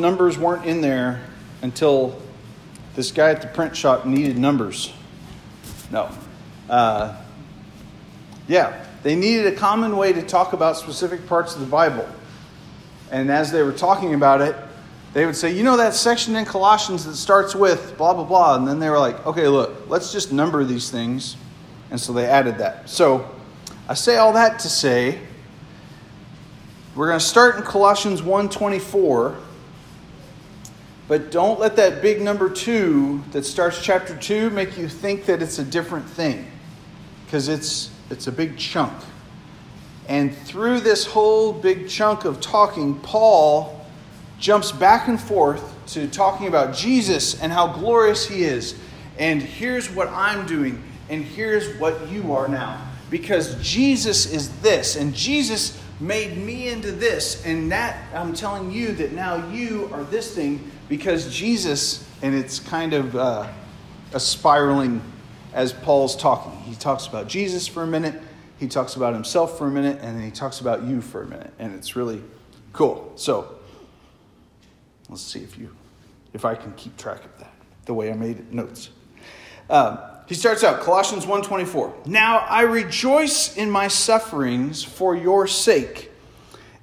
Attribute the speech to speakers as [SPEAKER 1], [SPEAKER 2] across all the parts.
[SPEAKER 1] numbers weren't in there until this guy at the print shop needed numbers. No. Uh, yeah, they needed a common way to talk about specific parts of the Bible. And as they were talking about it, they would say, you know, that section in Colossians that starts with blah, blah, blah. And then they were like, okay, look, let's just number these things. And so they added that. So I say all that to say, we're going to start in Colossians 1.24. But don't let that big number two that starts chapter two make you think that it's a different thing. Because it's, it's a big chunk. And through this whole big chunk of talking, Paul jumps back and forth to talking about Jesus and how glorious he is. And here's what I'm doing, and here's what you are now. Because Jesus is this, and Jesus made me into this, and that I'm telling you that now you are this thing because Jesus, and it's kind of uh, a spiraling as Paul's talking. He talks about Jesus for a minute, he talks about himself for a minute, and then he talks about you for a minute, and it's really cool. So, Let's see if you, if I can keep track of that the way I made notes. Um, he starts out Colossians 1:24. Now I rejoice in my sufferings for your sake,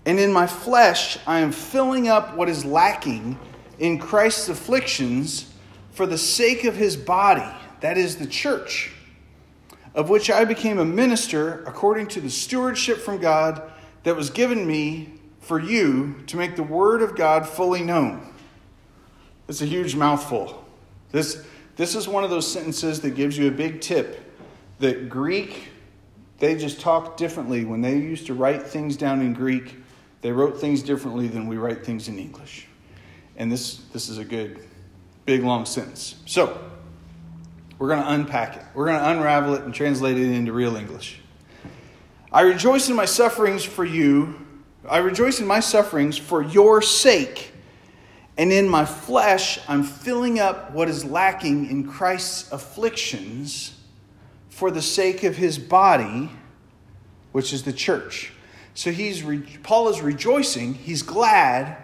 [SPEAKER 1] and in my flesh I am filling up what is lacking in Christ's afflictions for the sake of his body, that is the church, of which I became a minister according to the stewardship from God that was given me for you to make the word of God fully known. It's a huge mouthful. This, this is one of those sentences that gives you a big tip that Greek, they just talk differently. When they used to write things down in Greek, they wrote things differently than we write things in English. And this, this is a good, big, long sentence. So, we're going to unpack it. We're going to unravel it and translate it into real English. I rejoice in my sufferings for you I rejoice in my sufferings for your sake. And in my flesh, I'm filling up what is lacking in Christ's afflictions for the sake of his body, which is the church. So he's Paul is rejoicing, he's glad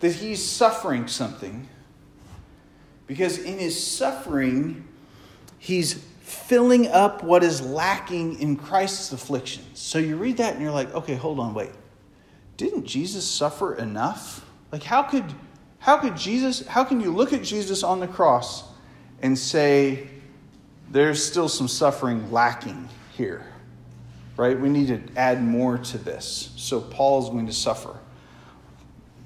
[SPEAKER 1] that he's suffering something because in his suffering, he's filling up what is lacking in Christ's afflictions. So you read that and you're like, okay, hold on, wait didn't Jesus suffer enough? Like how could how could Jesus how can you look at Jesus on the cross and say there's still some suffering lacking here? Right? We need to add more to this. So Paul's going to suffer.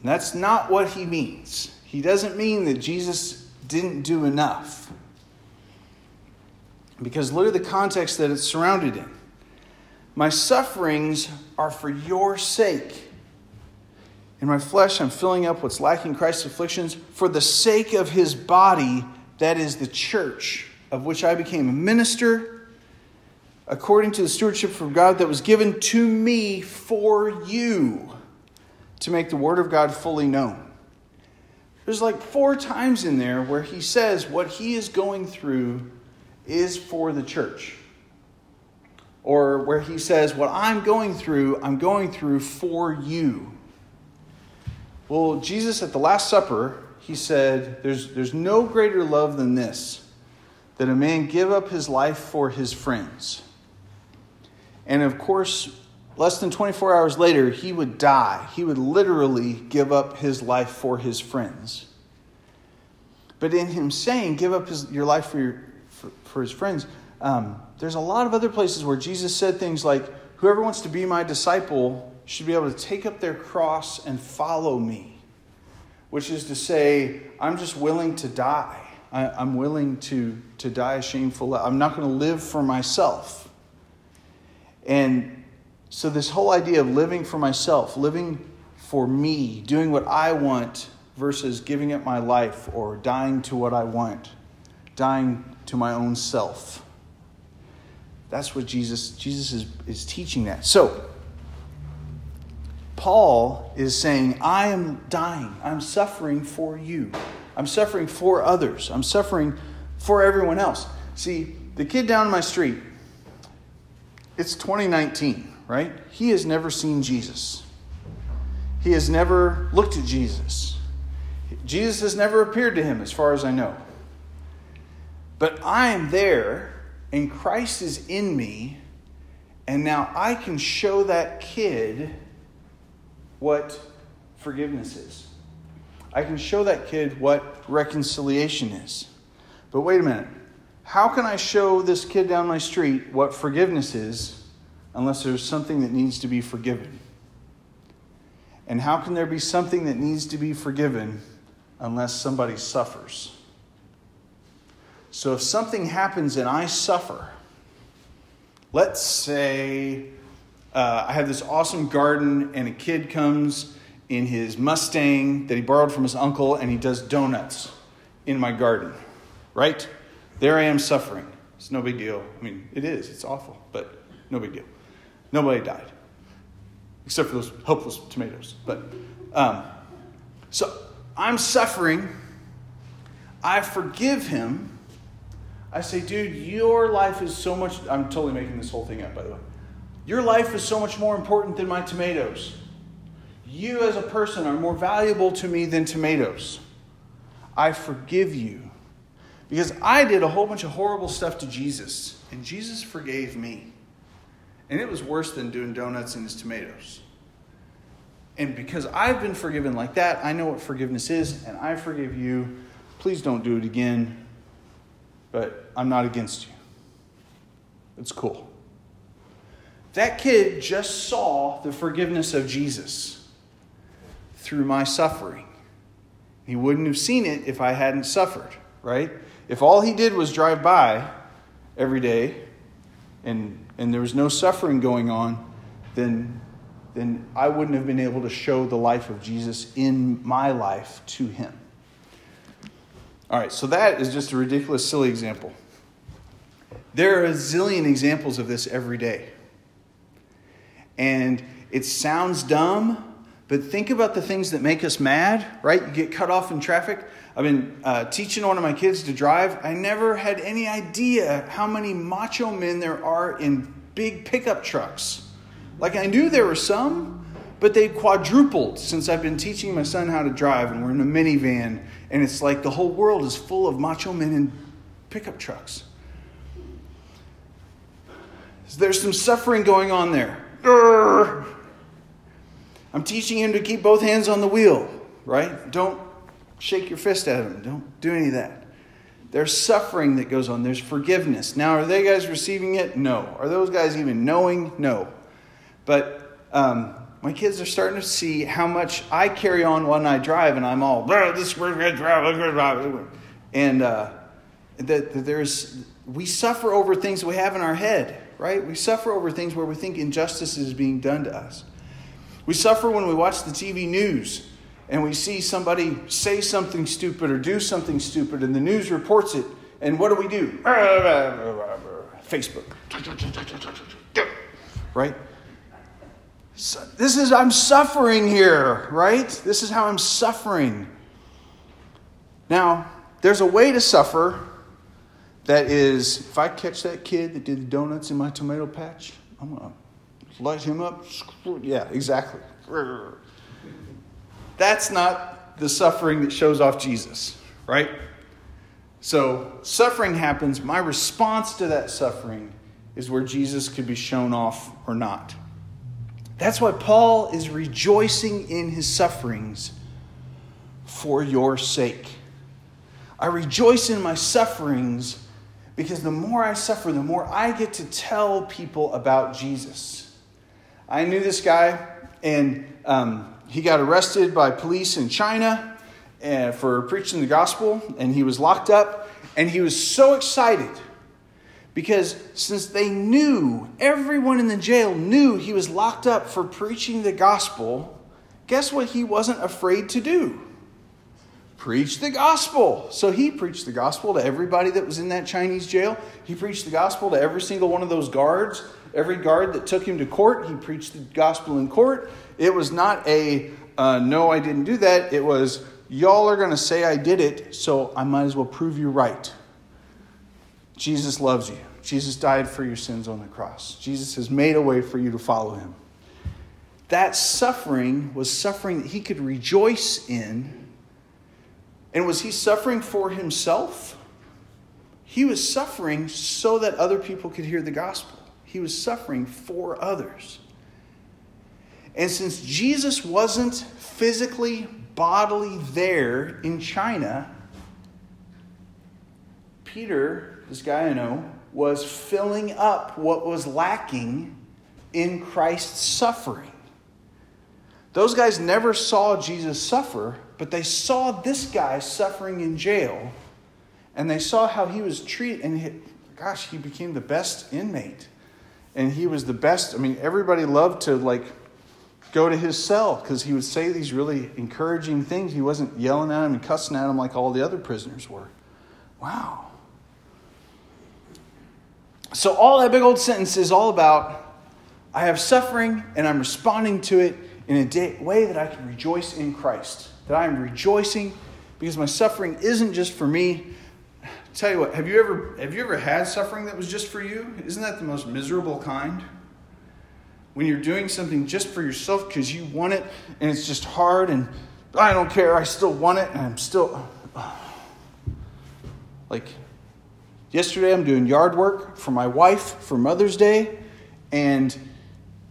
[SPEAKER 1] And that's not what he means. He doesn't mean that Jesus didn't do enough. Because look at the context that it's surrounded in. My sufferings are for your sake. In my flesh, I'm filling up what's lacking Christ's afflictions for the sake of his body, that is the church, of which I became a minister according to the stewardship from God that was given to me for you to make the word of God fully known. There's like four times in there where he says what he is going through is for the church. Or where he says, What I'm going through, I'm going through for you. Well, Jesus at the Last Supper, he said, There's, there's no greater love than this, that a man give up his life for his friends. And of course, less than 24 hours later, he would die. He would literally give up his life for his friends. But in him saying, give up his, your life for, your, for, for his friends, um, there's a lot of other places where Jesus said things like, Whoever wants to be my disciple should be able to take up their cross and follow me, which is to say, I'm just willing to die. I, am willing to, to die a shameful life. I'm not going to live for myself. And so, this whole idea of living for myself, living for me, doing what I want versus giving up my life or dying to what I want, dying to my own self. That's what Jesus Jesus is, is teaching that. So Paul is saying, I am dying. I'm suffering for you. I'm suffering for others. I'm suffering for everyone else. See, the kid down my street, it's 2019, right? He has never seen Jesus. He has never looked at Jesus. Jesus has never appeared to him, as far as I know. But I am there, and Christ is in me, and now I can show that kid what forgiveness is. I can show that kid what reconciliation is. But wait a minute. How can I show this kid down my street what forgiveness is unless there's something that needs to be forgiven? And how can there be something that needs to be forgiven unless somebody suffers? So if something happens and I suffer, let's say uh, I have this awesome garden and a kid comes in his Mustang that he borrowed from his uncle and he does donuts in my garden, right? There I am suffering. It's no big deal. I mean, it is, it's awful, but no big deal. Nobody died, except for those hopeless tomatoes. But um, so I'm suffering. I forgive him I say, dude, your life is so much. I'm totally making this whole thing up, by the way. Your life is so much more important than my tomatoes. You as a person are more valuable to me than tomatoes. I forgive you. Because I did a whole bunch of horrible stuff to Jesus, and Jesus forgave me. And it was worse than doing donuts and his tomatoes. And because I've been forgiven like that, I know what forgiveness is, and I forgive you. Please don't do it again but I'm not against you. It's cool. That kid just saw the forgiveness of Jesus through my suffering. He wouldn't have seen it if I hadn't suffered, right? If all he did was drive by every day and, and there was no suffering going on, then, then I wouldn't have been able to show the life of Jesus in my life to him. All right, so that is just a ridiculous, silly example. There are a zillion examples of this every day. And it sounds dumb, but think about the things that make us mad, right? You get cut off in traffic. I've been uh, teaching one of my kids to drive. I never had any idea how many macho men there are in big pickup trucks. Like, I knew there were some, but they quadrupled since I've been teaching my son how to drive, and we're in a minivan and it's like the whole world is full of macho men in pickup trucks. There's some suffering going on there. I'm teaching him to keep both hands on the wheel, right? Don't shake your fist at him. Don't do any of that. There's suffering that goes on. There's forgiveness. Now, are they guys receiving it? No. Are those guys even knowing? No. But um, my kids are starting to see how much I carry on when I drive, and I'm all, bro, this. Going to drive." And uh, that, that there's, we suffer over things we have in our head, right? We suffer over things where we think injustice is being done to us. We suffer when we watch the TV news and we see somebody say something stupid or do something stupid, and the news reports it. And what do we do? Facebook. Right? this is, I'm suffering here, right? This is how I'm suffering. Now, there's a way to suffer that is, if I catch that kid that did the donuts in my tomato patch, I'm going to light him up. Yeah, exactly. That's not the suffering that shows off Jesus, right? So, suffering happens. My response to that suffering is where Jesus could be shown off or not. That's why Paul is rejoicing in his sufferings for your sake. I rejoice in my sufferings because the more I suffer, the more I get to tell people about Jesus. I knew this guy, and um, he got arrested by police in China uh, for preaching the gospel, and he was locked up, and he was so excited because since they knew, everyone in the jail knew he was locked up for preaching the gospel, guess what he wasn't afraid to do? Preach the gospel. So he preached the gospel to everybody that was in that Chinese jail. He preached the gospel to every single one of those guards. Every guard that took him to court, he preached the gospel in court. It was not a, uh, no, I didn't do that. It was, y'all are going to say I did it, so I might as well prove you right. Jesus loves you. Jesus died for your sins on the cross. Jesus has made a way for you to follow him. That suffering was suffering that he could rejoice in And was he suffering for himself? He was suffering so that other people could hear the gospel. He was suffering for others. And since Jesus wasn't physically, bodily there in China, Peter, this guy I know, was filling up what was lacking in Christ's suffering. Those guys never saw Jesus suffer, but they saw this guy suffering in jail, and they saw how he was treated. And he, gosh, he became the best inmate, and he was the best. I mean, everybody loved to like go to his cell because he would say these really encouraging things. He wasn't yelling at him and cussing at him like all the other prisoners were. Wow. So all that big old sentence is all about I have suffering and I'm responding to it in a day, way that I can rejoice in Christ. That I am rejoicing because my suffering isn't just for me. Tell you what, have you ever have you ever had suffering that was just for you? Isn't that the most miserable kind? When you're doing something just for yourself because you want it and it's just hard and I don't care, I still want it and I'm still like yesterday I'm doing yard work for my wife for Mother's Day and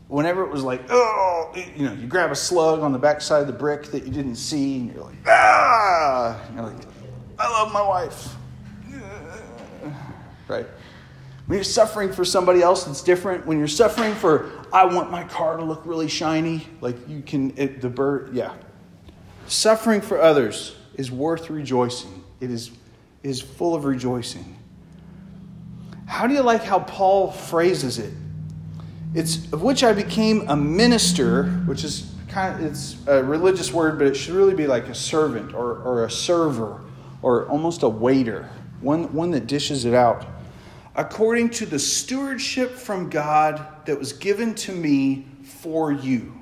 [SPEAKER 1] whenever it was like, oh, you know, you grab a slug on the backside of the brick that you didn't see, and you're like, ah, and you're like, I love my wife. Right? When you're suffering for somebody else, it's different. When you're suffering for, I want my car to look really shiny, like you can, it, the bird, yeah. Suffering for others is worth rejoicing. It is, is full of rejoicing. How do you like how Paul phrases it? It's of which I became a minister, which is kind of it's a religious word, but it should really be like a servant or, or a server or almost a waiter, one, one that dishes it out. According to the stewardship from God that was given to me for you,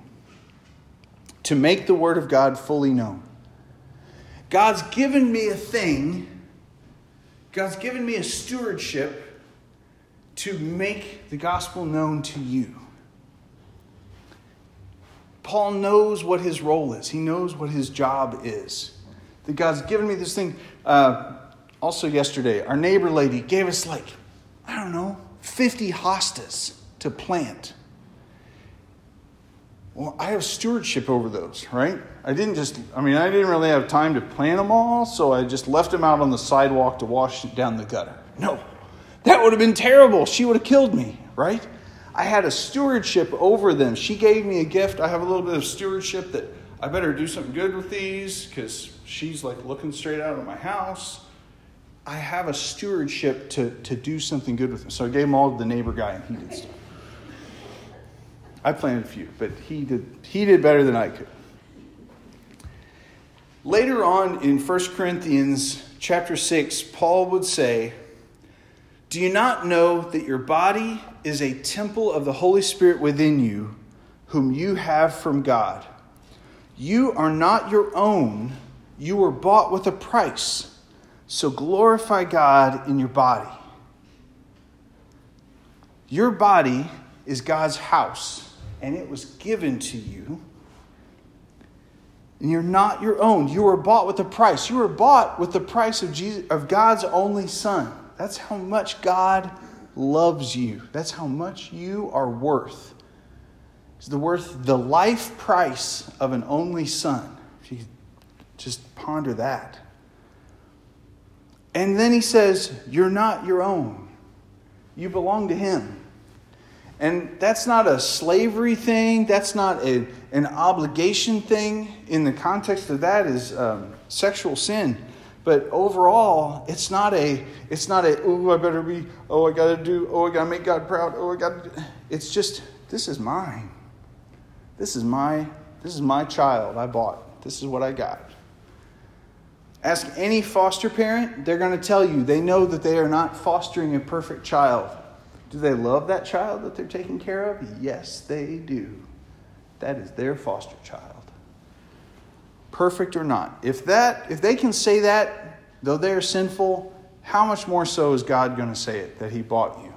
[SPEAKER 1] to make the word of God fully known. God's given me a thing, God's given me a stewardship to make the gospel known to you. Paul knows what his role is, he knows what his job is. That God's given me this thing. Uh, also, yesterday, our neighbor lady gave us like, I don't know, 50 hostas to plant. Well, I have stewardship over those, right? I didn't just, I mean, I didn't really have time to plant them all, so I just left them out on the sidewalk to wash down the gutter. No, that would have been terrible. She would have killed me, right? I had a stewardship over them. She gave me a gift. I have a little bit of stewardship that I better do something good with these because she's like looking straight out of my house. I have a stewardship to, to do something good with them. So I gave them all to the neighbor guy and he did stuff. I planted a few, but he did, he did better than I could. Later on in 1 Corinthians chapter 6, Paul would say, do you not know that your body is a temple of the Holy Spirit within you, whom you have from God? You are not your own, you were bought with a price. So glorify God in your body. Your body is God's house, and it was given to you. And you're not your own. You were bought with a price. You were bought with the price of, Jesus, of God's only Son. That's how much God loves you. That's how much you are worth. It's the worth the life price of an only son. If you just ponder that. And then he says, You're not your own. You belong to him. And that's not a slavery thing. That's not a, an obligation thing. In the context of that is um, sexual sin. But overall, it's not a, it's not a, oh, I better be, oh, I got to do, oh, I got to make God proud, oh, I got to It's just, this is mine. This is my, this is my child I bought. This is what I got. Ask any foster parent, they're going to tell you they know that they are not fostering a perfect child. Do they love that child that they're taking care of? Yes, they do. That is their foster child perfect or not. If that if they can say that though they are sinful, how much more so is God going to say it that he bought you?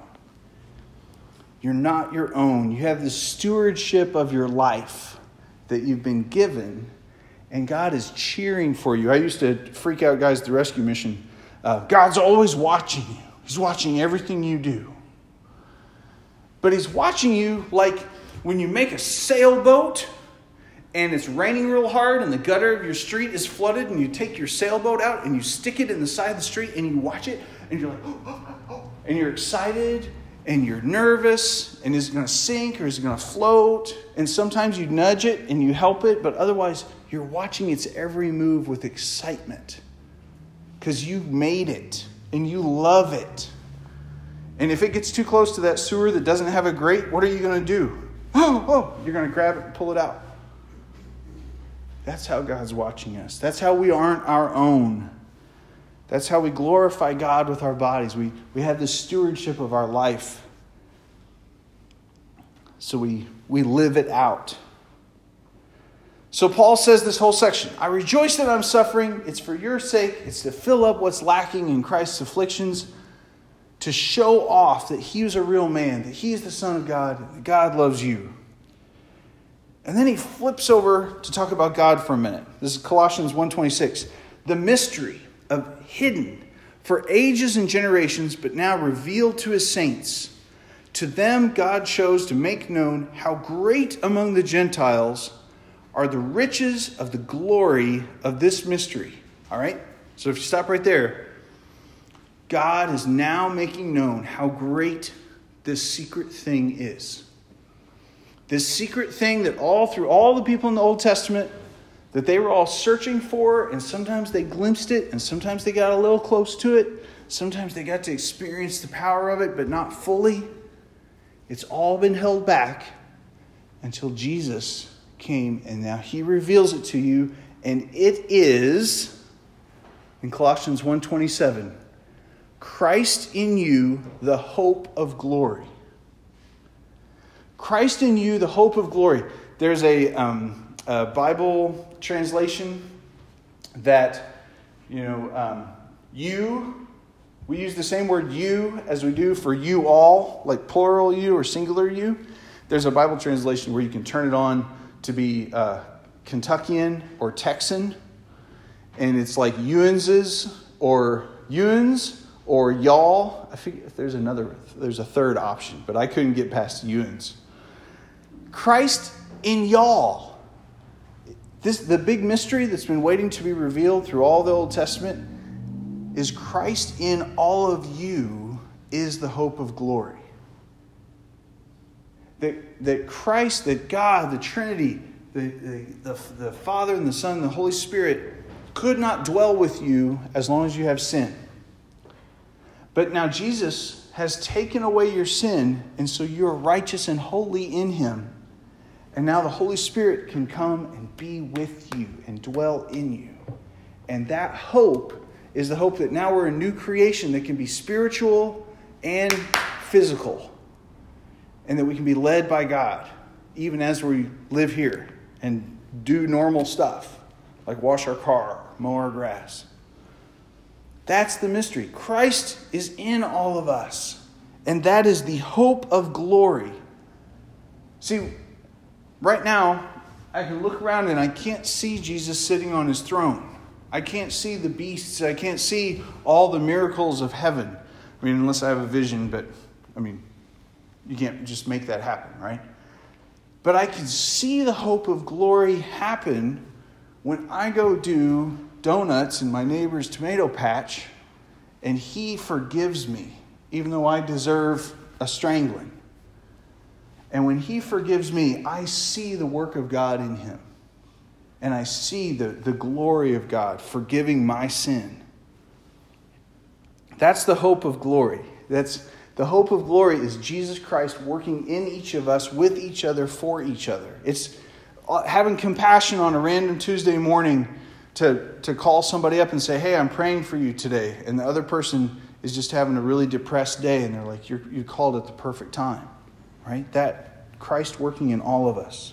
[SPEAKER 1] You're not your own. You have the stewardship of your life that you've been given and God is cheering for you. I used to freak out guys at the rescue mission. Uh, God's always watching you, He's watching everything you do. But He's watching you like when you make a sailboat and it's raining real hard and the gutter of your street is flooded and you take your sailboat out and you stick it in the side of the street and you watch it and you're like, oh, oh, oh, and you're excited and you're nervous and is it going to sink or is it going to float? And sometimes you nudge it and you help it, but otherwise you're watching its every move with excitement because you made it and you love it. And if it gets too close to that sewer that doesn't have a grate, what are you going to do? Oh, oh, you're going to grab it and pull it out. That's how God's watching us. That's how we aren't our own. That's how we glorify God with our bodies. We, we have the stewardship of our life. So we, we live it out. So Paul says this whole section I rejoice that I'm suffering. It's for your sake, it's to fill up what's lacking in Christ's afflictions, to show off that he was a real man, that he is the Son of God, that God loves you. And then he flips over to talk about God for a minute. This is Colossians 1:26. The mystery of hidden for ages and generations, but now revealed to his saints. To them God chose to make known how great among the Gentiles are the riches of the glory of this mystery. All right? So if you stop right there, God is now making known how great this secret thing is. This secret thing that all through all the people in the Old Testament that they were all searching for, and sometimes they glimpsed it, and sometimes they got a little close to it. Sometimes they got to experience the power of it, but not fully. It's all been held back until Jesus came, and now he reveals it to you, and it is in Colossians 1:27, Christ in you, the hope of glory. Christ in you, the hope of glory. There's a um, a Bible translation that, you know, um, you, we use the same word you as we do for you all, like plural you or singular you. There's a Bible translation where you can turn it on to be uh, Kentuckian or Texan, and it's like Ewanses or Ewans or y'all. I think if there's another, there's a third option, but I couldn't get past Ewans. Christ in y'all. This, the big mystery that's been waiting to be revealed through all the Old Testament is Christ in all of you is the hope of glory. That, that Christ, that God, the Trinity, the, the, the, the Father and the Son and the Holy Spirit could not dwell with you as long as you have sin. But now Jesus has taken away your sin, and so you're righteous and holy in Him. And now the Holy Spirit can come and be with you and dwell in you. And that hope is the hope that now we're a new creation that can be spiritual and physical. And that we can be led by God, even as we live here and do normal stuff, like wash our car, mow our grass. That's the mystery. Christ is in all of us, and that is the hope of glory. See, Right now, I can look around and I can't see Jesus sitting on his throne. I can't see the beasts. I can't see all the miracles of heaven. I mean, unless I have a vision, but I mean, you can't just make that happen, right? But I can see the hope of glory happen when I go do donuts in my neighbor's tomato patch and he forgives me, even though I deserve a strangling. And when He forgives me, I see the work of God in Him. And I see the, the glory of God forgiving my sin. That's the hope of glory. That's the hope of glory is Jesus Christ working in each of us, with each other, for each other. It's uh, having compassion on a random Tuesday morning to, to call somebody up and say, Hey, I'm praying for you today. And the other person is just having a really depressed day, and they're like, You're, You called at the perfect time right? That Christ working in all of us.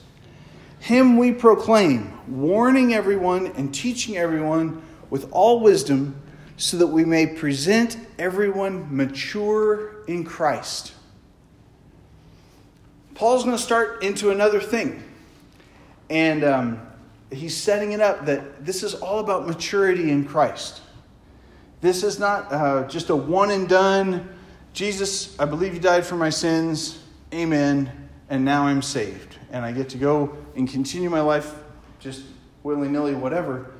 [SPEAKER 1] Him we proclaim, warning everyone and teaching everyone with all wisdom, so that we may present everyone mature in Christ. Paul's going to start into another thing. And um, he's setting it up that this is all about maturity in Christ. This is not uh, just a one and done. Jesus, I believe you died for my sins. Amen. And now I'm saved. And I get to go and continue my life just willy nilly, whatever.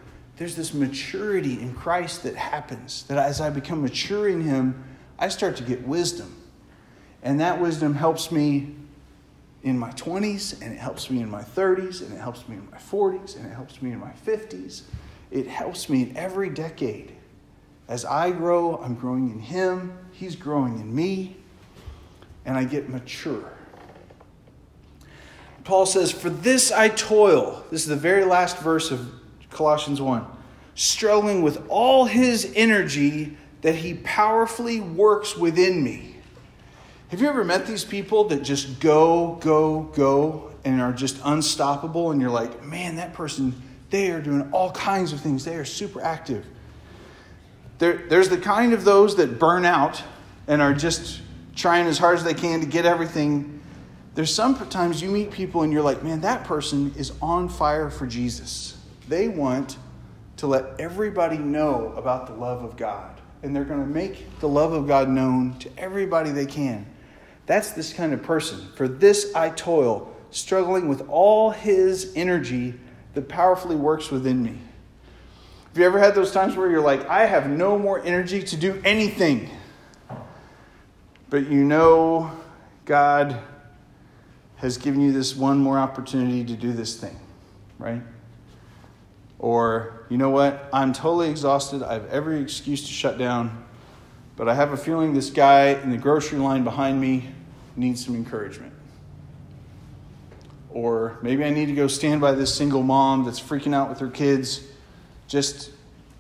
[SPEAKER 1] There's this maturity in Christ that happens. That as I become mature in Him, I start to get wisdom. And that wisdom helps me in my 20s, and it helps me in my 30s, and it helps me in my 40s, and it helps me in my 50s. It helps me in every decade. As I grow, I'm growing in Him, He's growing in me, and I get mature. Paul says, For this I toil. This is the very last verse of Colossians 1. Struggling with all his energy that he powerfully works within me. Have you ever met these people that just go, go, go, and are just unstoppable? And you're like, man, that person, they are doing all kinds of things. They are super active. There, there's the kind of those that burn out and are just trying as hard as they can to get everything. There's sometimes you meet people and you're like, man, that person is on fire for Jesus. They want to let everybody know about the love of God. And they're going to make the love of God known to everybody they can. That's this kind of person. For this I toil, struggling with all his energy that powerfully works within me. Have you ever had those times where you're like, I have no more energy to do anything? But you know God has given you this one more opportunity to do this thing, right? Or, you know what? I'm totally exhausted. I have every excuse to shut down, but I have a feeling this guy in the grocery line behind me needs some encouragement. Or maybe I need to go stand by this single mom that's freaking out with her kids just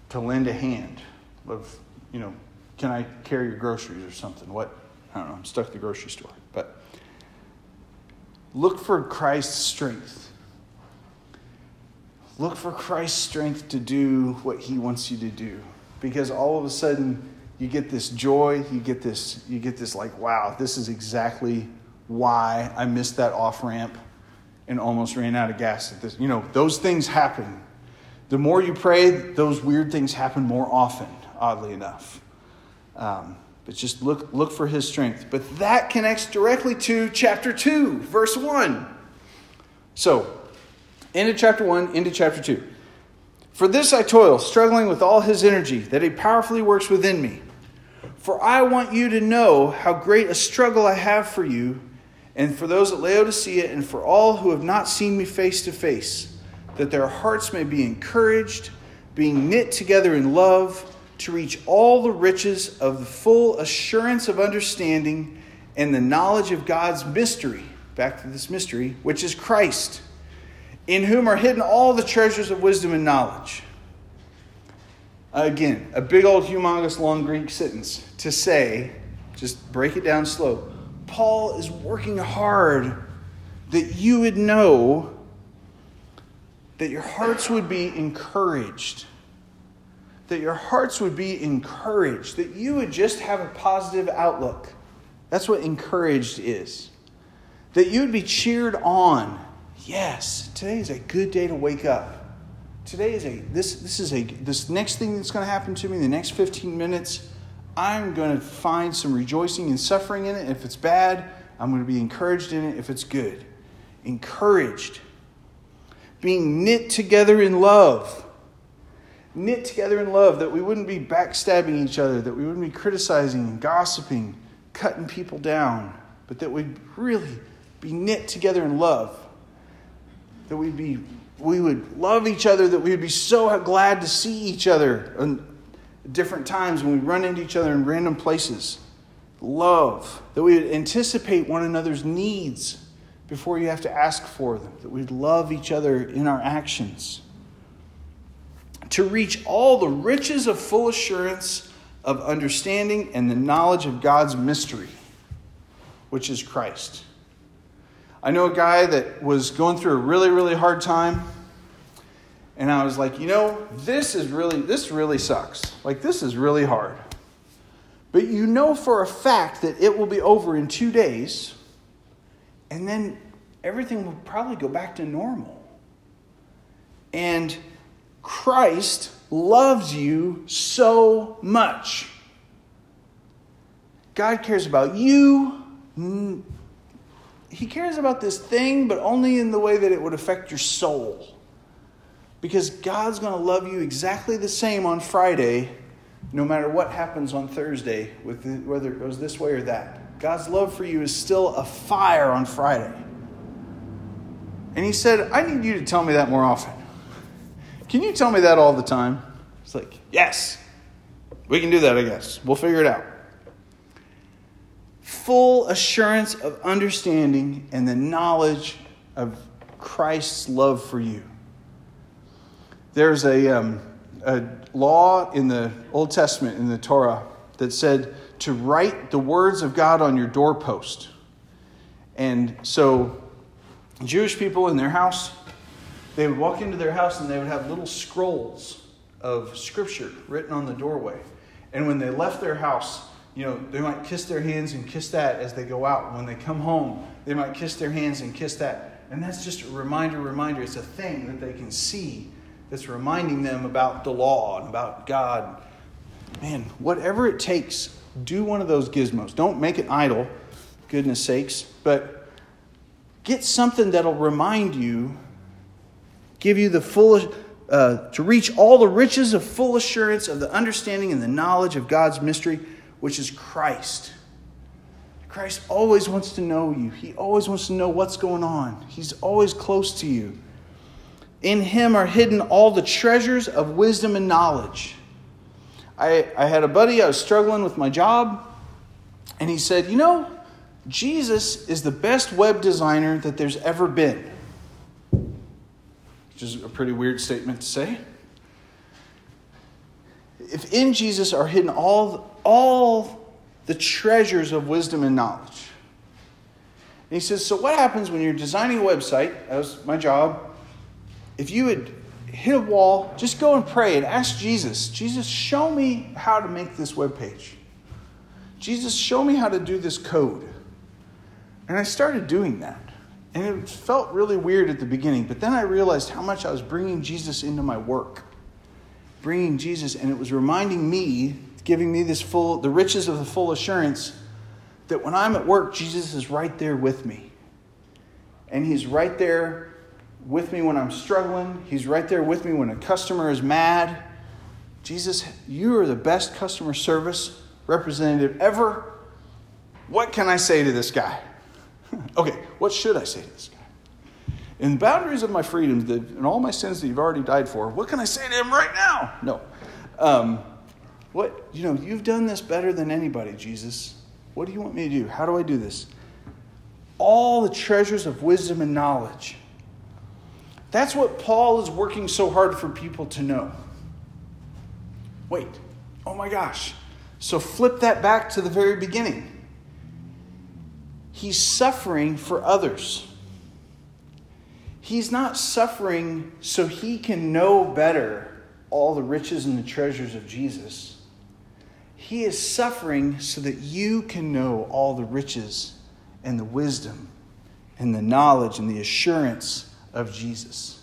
[SPEAKER 1] to lend a hand of, you know, can I carry your groceries or something? What? I don't know. I'm stuck at the grocery store. But look for Christ's strength. Look for Christ's strength to do what he wants you to do. Because all of a sudden you get this joy, you get this, you get this like, wow, this is exactly why I missed that off ramp and almost ran out of gas at this. You know, those things happen the more you pray, those weird things happen more often, oddly enough. Um, but just look, look for his strength. But that connects directly to chapter 2, verse 1. So, into chapter 1, into chapter 2. For this I toil, struggling with all his energy, that he powerfully works within me. For I want you to know how great a struggle I have for you, and for those at Laodicea, and for all who have not seen me face to face that their hearts may be encouraged, being knit together in love, to reach all the riches of the full assurance of understanding and the knowledge of God's mystery. Back to this mystery, which is Christ, in whom are hidden all the treasures of wisdom and knowledge. Again, a big old humongous long Greek sentence to say, just break it down slow. Paul is working hard that you would know that your hearts would be encouraged. That your hearts would be encouraged. That you would just have a positive outlook. That's what encouraged is. That you would be cheered on. Yes, today is a good day to wake up. Today is a this this is a this next thing that's going to happen to me in the next 15 minutes. I'm going to find some rejoicing and suffering in it. If it's bad, I'm going to be encouraged in it if it's good. Encouraged being knit together in love. Knit together in love, that we wouldn't be backstabbing each other, that we wouldn't be criticizing and gossiping, cutting people down, but that we'd really be knit together in love. That we'd be we would love each other, that we would be so glad to see each other in different times when we run into each other in random places. Love, that we would anticipate one another's needs before you have to ask for them, that we'd love each other in our actions. To reach all the riches of full assurance of understanding and the knowledge of God's mystery, which is Christ. I know a guy that was going through a really, really hard time. And I was like, you know, this is really, this really sucks. Like, this is really hard. But you know for a fact that it will be over in two days and then everything will probably go back to normal. And Christ loves you so much. God cares about you. He cares about this thing, but only in the way that it would affect your soul. Because God's going to love you exactly the same on Friday, no matter what happens on Thursday, whether it goes this way or that. God's love for you is still a fire on Friday. And He said, I need you to tell me that more often. Can you tell me that all the time? It's like, yes, we can do that, I guess. We'll figure it out. Full assurance of understanding and the knowledge of Christ's love for you. There's a, um, a law in the Old Testament, in the Torah, that said to write the words of God on your doorpost. And so, Jewish people in their house, they would walk into their house and they would have little scrolls of scripture written on the doorway. And when they left their house, you know, they might kiss their hands and kiss that as they go out. When they come home, they might kiss their hands and kiss that. And that's just a reminder, reminder. It's a thing that they can see that's reminding them about the law and about God. Man, whatever it takes, do one of those gizmos. Don't make it idol, goodness sakes, but get something that'll remind you give you the full, uh, to reach all the riches of full assurance of the understanding and the knowledge of God's mystery, which is Christ. Christ always wants to know you. He always wants to know what's going on. He's always close to you. In him are hidden all the treasures of wisdom and knowledge. I, I had a buddy, I was struggling with my job, and he said, You know, Jesus is the best web designer that there's ever been which is a pretty weird statement to say. If in Jesus are hidden all, all the treasures of wisdom and knowledge. And he says, So what happens when you're designing a website? That was my job. If you would hit a wall, just go and pray and ask Jesus, Jesus, show me how to make this web page. Jesus, show me how to do this code. And I started doing that. And it felt really weird at the beginning, but then I realized how much I was bringing Jesus into my work. Bringing Jesus, and it was reminding me, giving me this full, the riches of the full assurance that when I'm at work, Jesus is right there with me. And He's right there with me when I'm struggling. He's right there with me when a customer is mad. Jesus, you are the best customer service representative ever. What can I say to this guy? okay, what should I say to this guy? In the boundaries of my freedoms and all my sins that you've already died for, what can I say to him right now? No. Um, what, you know, you've done this better than anybody, Jesus. What do you want me to do? How do I do this? All the treasures of wisdom and knowledge. That's what Paul is working so hard for people to know. Wait, oh my gosh. So flip that back to the very beginning. He's suffering for others. He's not suffering so he can know better all the riches and the treasures of Jesus. He is suffering so that you can know all the riches and the wisdom and the knowledge and the assurance of Jesus.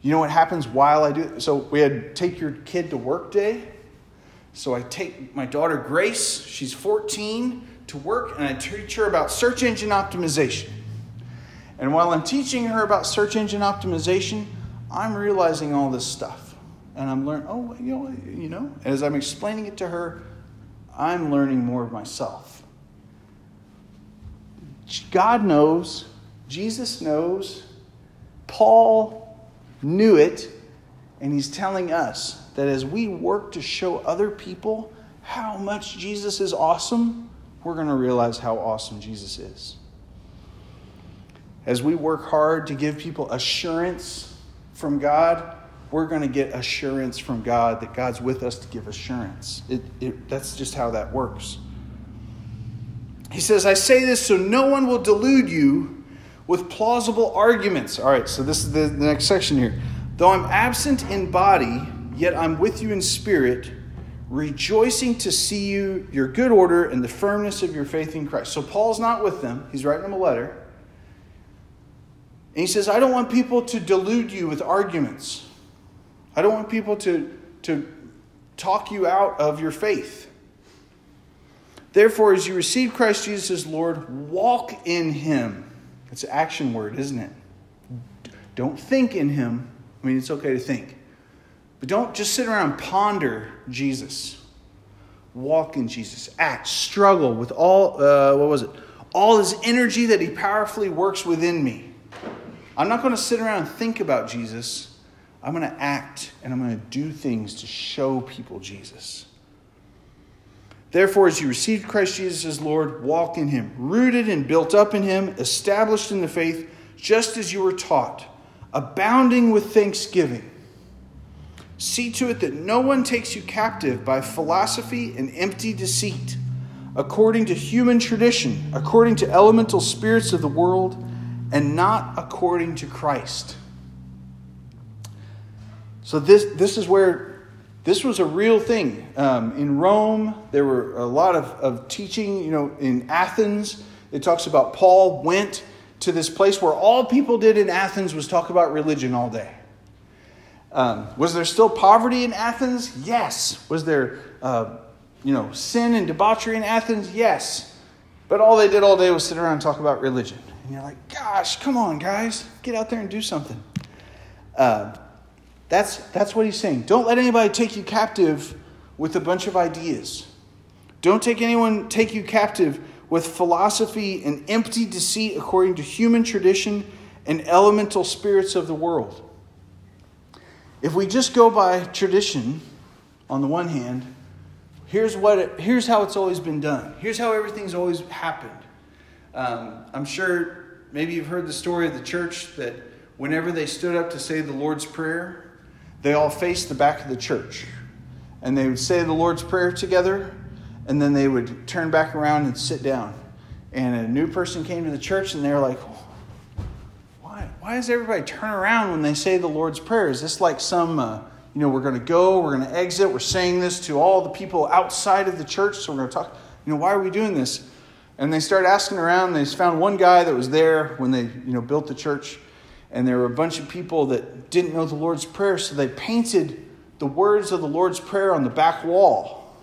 [SPEAKER 1] You know what happens while I do so we had take your kid to work day. So I take my daughter Grace, she's 14 to work and I teach her about search engine optimization. And while I'm teaching her about search engine optimization, I'm realizing all this stuff. And I'm learning, oh, you know, you know, as I'm explaining it to her, I'm learning more of myself. God knows, Jesus knows, Paul knew it, and he's telling us that as we work to show other people how much Jesus is awesome, we're going to realize how awesome Jesus is. As we work hard to give people assurance from God, we're going to get assurance from God that God's with us to give assurance. It, it, that's just how that works. He says, I say this so no one will delude you with plausible arguments. All right, so this is the, the next section here. Though I'm absent in body, yet I'm with you in spirit rejoicing to see you, your good order, and the firmness of your faith in Christ. So Paul's not with them, he's writing them a letter. And he says, I don't want people to delude you with arguments. I don't want people to, to talk you out of your faith. Therefore, as you receive Christ Jesus as Lord, walk in him. It's an action word, isn't it? Don't think in him. I mean, it's okay to think. But don't just sit around ponder Jesus. Walk in Jesus. Act. Struggle with all, uh, what was it? All his energy that he powerfully works within me. I'm not going to sit around and think about Jesus. I'm going to act and I'm going to do things to show people Jesus. Therefore, as you received Christ Jesus as Lord, walk in him, rooted and built up in him, established in the faith, just as you were taught, abounding with thanksgiving. See to it that no one takes you captive by philosophy and empty deceit, according to human tradition, according to elemental spirits of the world, and not according to Christ. So, this, this is where this was a real thing. Um, in Rome, there were a lot of, of teaching. You know, in Athens, it talks about Paul went to this place where all people did in Athens was talk about religion all day. Um, was there still poverty in Athens? Yes. Was there, uh, you know, sin and debauchery in Athens? Yes. But all they did all day was sit around and talk about religion. And you're like, gosh, come on, guys, get out there and do something. Uh, that's, that's what he's saying. Don't let anybody take you captive with a bunch of ideas. Don't take anyone take you captive with philosophy and empty deceit according to human tradition and elemental spirits of the world. If we just go by tradition, on the one hand, here's, what it, here's how it's always been done. Here's how everything's always happened. Um, I'm sure maybe you've heard the story of the church that whenever they stood up to say the Lord's Prayer, they all faced the back of the church. And they would say the Lord's Prayer together, and then they would turn back around and sit down. And a new person came to the church, and they were like, why why does everybody turn around when they say the Lord's Prayer? Is this like some, uh, you know, we're going to go, we're going to exit, we're saying this to all the people outside of the church, so we're going to talk, you know, why are we doing this? And they started asking around, and they found one guy that was there when they, you know, built the church, and there were a bunch of people that didn't know the Lord's Prayer, so they painted the words of the Lord's Prayer on the back wall.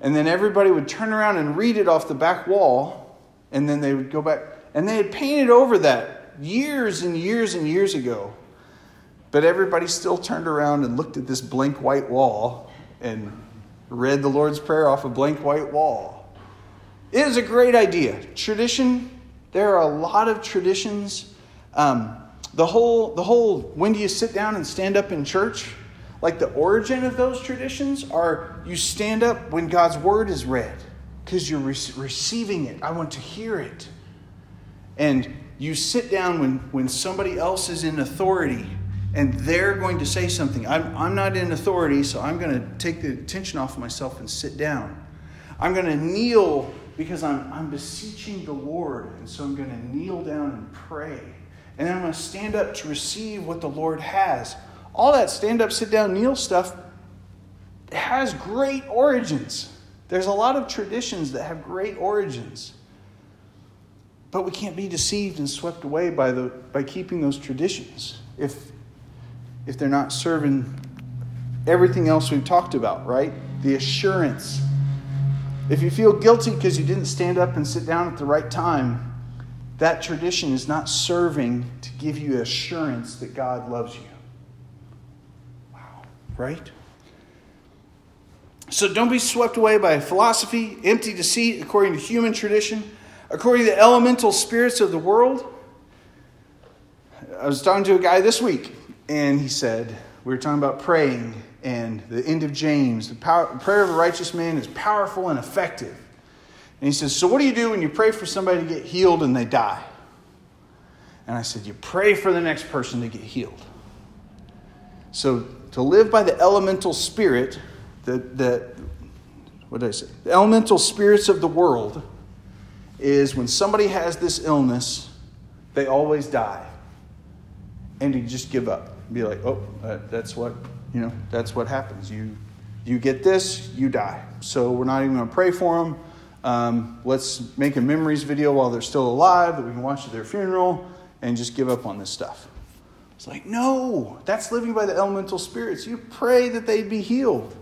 [SPEAKER 1] And then everybody would turn around and read it off the back wall, and then they would go back. And they had painted over that years and years and years ago. But everybody still turned around and looked at this blank white wall and read the Lord's Prayer off a blank white wall. It is a great idea. Tradition, there are a lot of traditions. Um, the whole, the whole when do you sit down and stand up in church? Like the origin of those traditions are you stand up when God's word is read because you're re- receiving it. I want to hear it. And you sit down when, when somebody else is in authority and they're going to say something. I'm, I'm not in authority, so I'm going to take the attention off of myself and sit down. I'm going to kneel because I'm, I'm beseeching the Lord, and so I'm going to kneel down and pray. And then I'm going to stand up to receive what the Lord has. All that stand up, sit down, kneel stuff has great origins. There's a lot of traditions that have great origins. But we can't be deceived and swept away by, the, by keeping those traditions if, if they're not serving everything else we've talked about, right? The assurance. If you feel guilty because you didn't stand up and sit down at the right time, that tradition is not serving to give you assurance that God loves you. Wow, right? So don't be swept away by philosophy, empty deceit according to human tradition according to the elemental spirits of the world. I was talking to a guy this week, and he said, We were talking about praying and the end of James. The power, prayer of a righteous man is powerful and effective. And he says, So, what do you do when you pray for somebody to get healed and they die? And I said, You pray for the next person to get healed. So, to live by the elemental spirit, the, what did I say? The elemental spirits of the world is when somebody has this illness, they always die. And you just give up. Be like, oh, uh, that's what, you know, that's what happens. You, you get this, you die. So we're not even going to pray for them. Um, let's make a memories video while they're still alive that we can watch at their funeral. and just give up on this stuff. It's like, no, that's living by the elemental spirits. You pray that they'd be healed.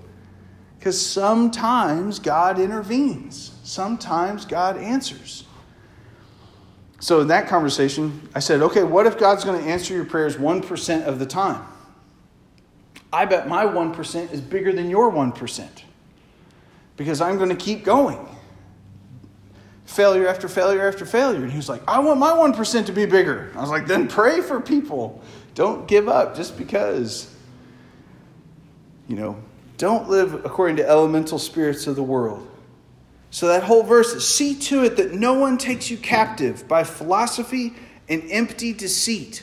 [SPEAKER 1] Because sometimes God intervenes, sometimes God answers. So, in that conversation, I said, okay, what if God's going to answer your prayers 1% of the time? I bet my 1% is bigger than your 1% because I'm going to keep going. Failure after failure after failure. And he was like, I want my 1% to be bigger. I was like, then pray for people. Don't give up just because. You know, don't live according to elemental spirits of the world. So that whole verse is see to it that no one takes you captive by philosophy and empty deceit,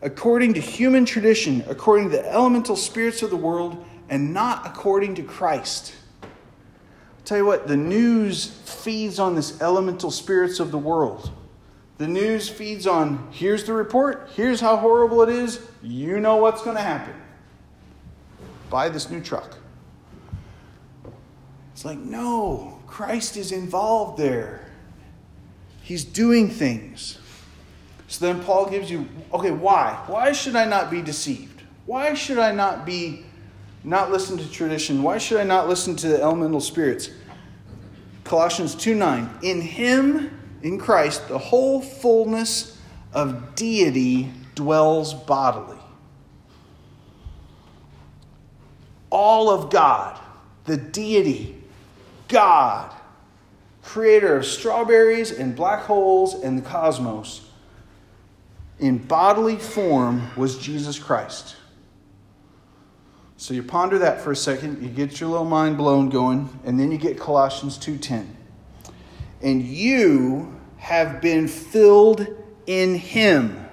[SPEAKER 1] according to human tradition, according to the elemental spirits of the world, and not according to Christ. Tell you what, the news feeds on this elemental spirits of the world. The news feeds on here's the report, here's how horrible it is, you know what's going to happen. Buy this new truck. It's like, no, Christ is involved there. He's doing things. So then Paul gives you, okay, why? Why should I not be deceived? Why should I not be not listen to tradition? Why should I not listen to the elemental spirits? Colossians 2 9. In him, in Christ, the whole fullness of deity dwells bodily. All of God, the deity, God, creator of strawberries and black holes and the cosmos, in bodily form was Jesus Christ. So you ponder that for a second, you get your little mind blown going, and then you get Colossians 2:10. And you have been filled in him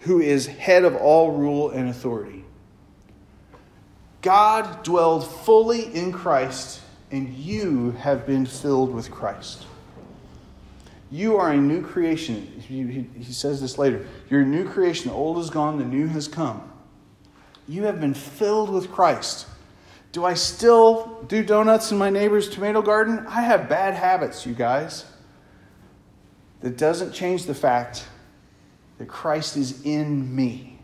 [SPEAKER 1] who is head of all rule and authority. God dwelled fully in Christ and you have been filled with Christ. You are a new creation. He, he, says this later. You're a new creation. The old is gone, the new has come. You have been filled with Christ. Do I still do donuts in my neighbor's tomato garden? I have bad habits, you guys. That doesn't change the fact that Christ is in me.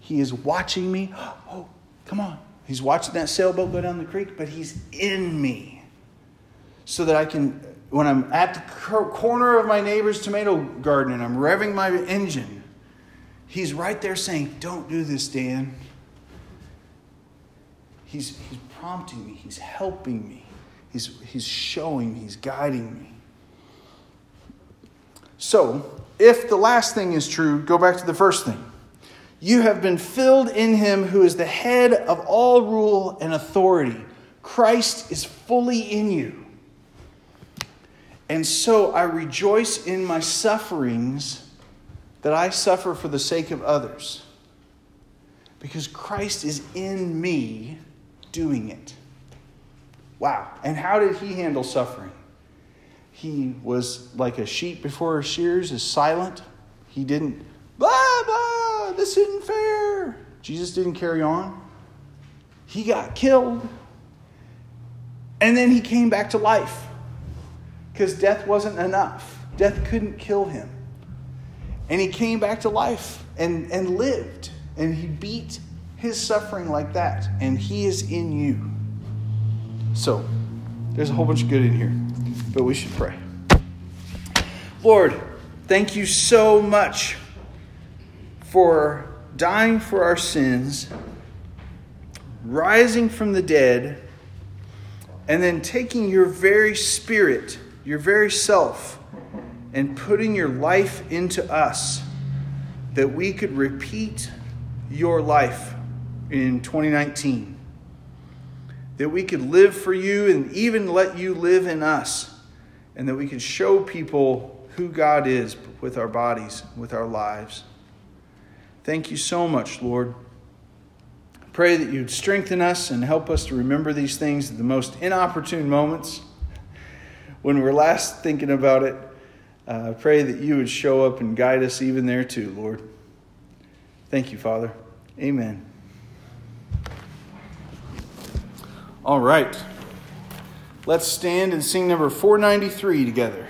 [SPEAKER 1] He is watching me. Oh, come on. He's watching that sailboat go down the creek, but he's in me. So that I can, when I'm at the corner of my neighbor's tomato garden and I'm revving my engine, he's right there saying, Don't do this, Dan. He's, he's prompting me, he's helping me, he's, he's showing me, he's guiding me. So, if the last thing is true, go back to the first thing. You have been filled in him who is the head of all rule and authority. Christ is fully in you. And so I rejoice in my sufferings that I suffer for the sake of others. Because Christ is in me doing it. Wow. And how did he handle suffering? He was like a sheep before her shears, is silent. He didn't, blah, blah, this isn't fair. Jesus didn't carry on. He got killed. And then he came back to life because death wasn't enough. Death couldn't kill him. And he came back to life and, and lived. And he beat his suffering like that. And he is in you. So, there's a whole bunch of good in here. But we should pray. Lord, thank you so much for dying for our sins, rising from the dead, and then taking your very spirit, your very self, and putting your life into us that we could repeat your life in 2019. That we could live for you and even let you live in us. And that we could show people who God is with our bodies, with our lives. Thank you so much, Lord. Pray that you'd strengthen us and help us to remember these things at the most inopportune moments when we're last thinking about it. Uh, pray that you would show up and guide us even there too, Lord. Thank you, Father. Amen. All right. Let's stand and sing number 493 together.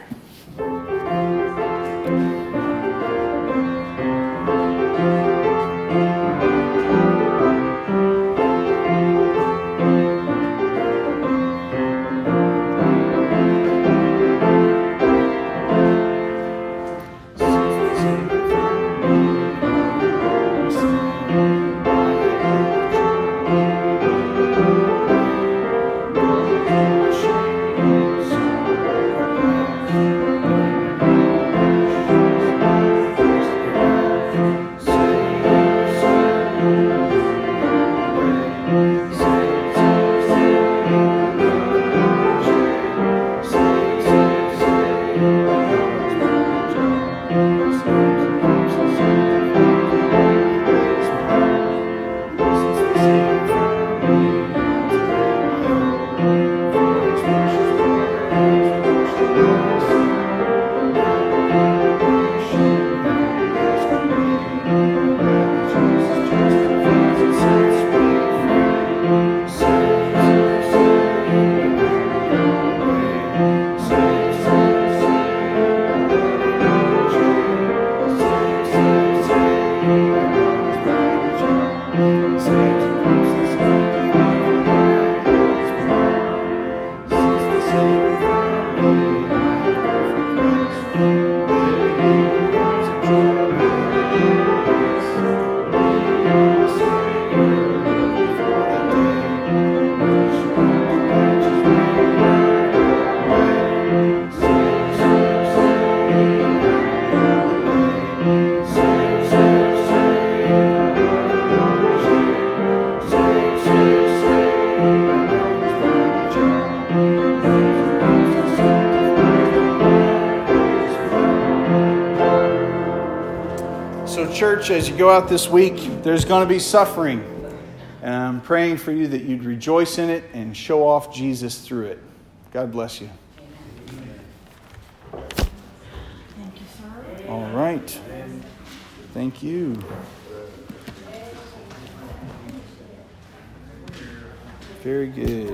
[SPEAKER 1] Church, as you go out this week, there's going to be suffering. And I'm praying for you that you'd rejoice in it and show off Jesus through it. God bless you.
[SPEAKER 2] Thank you, sir.
[SPEAKER 1] All right. Thank you. Very good.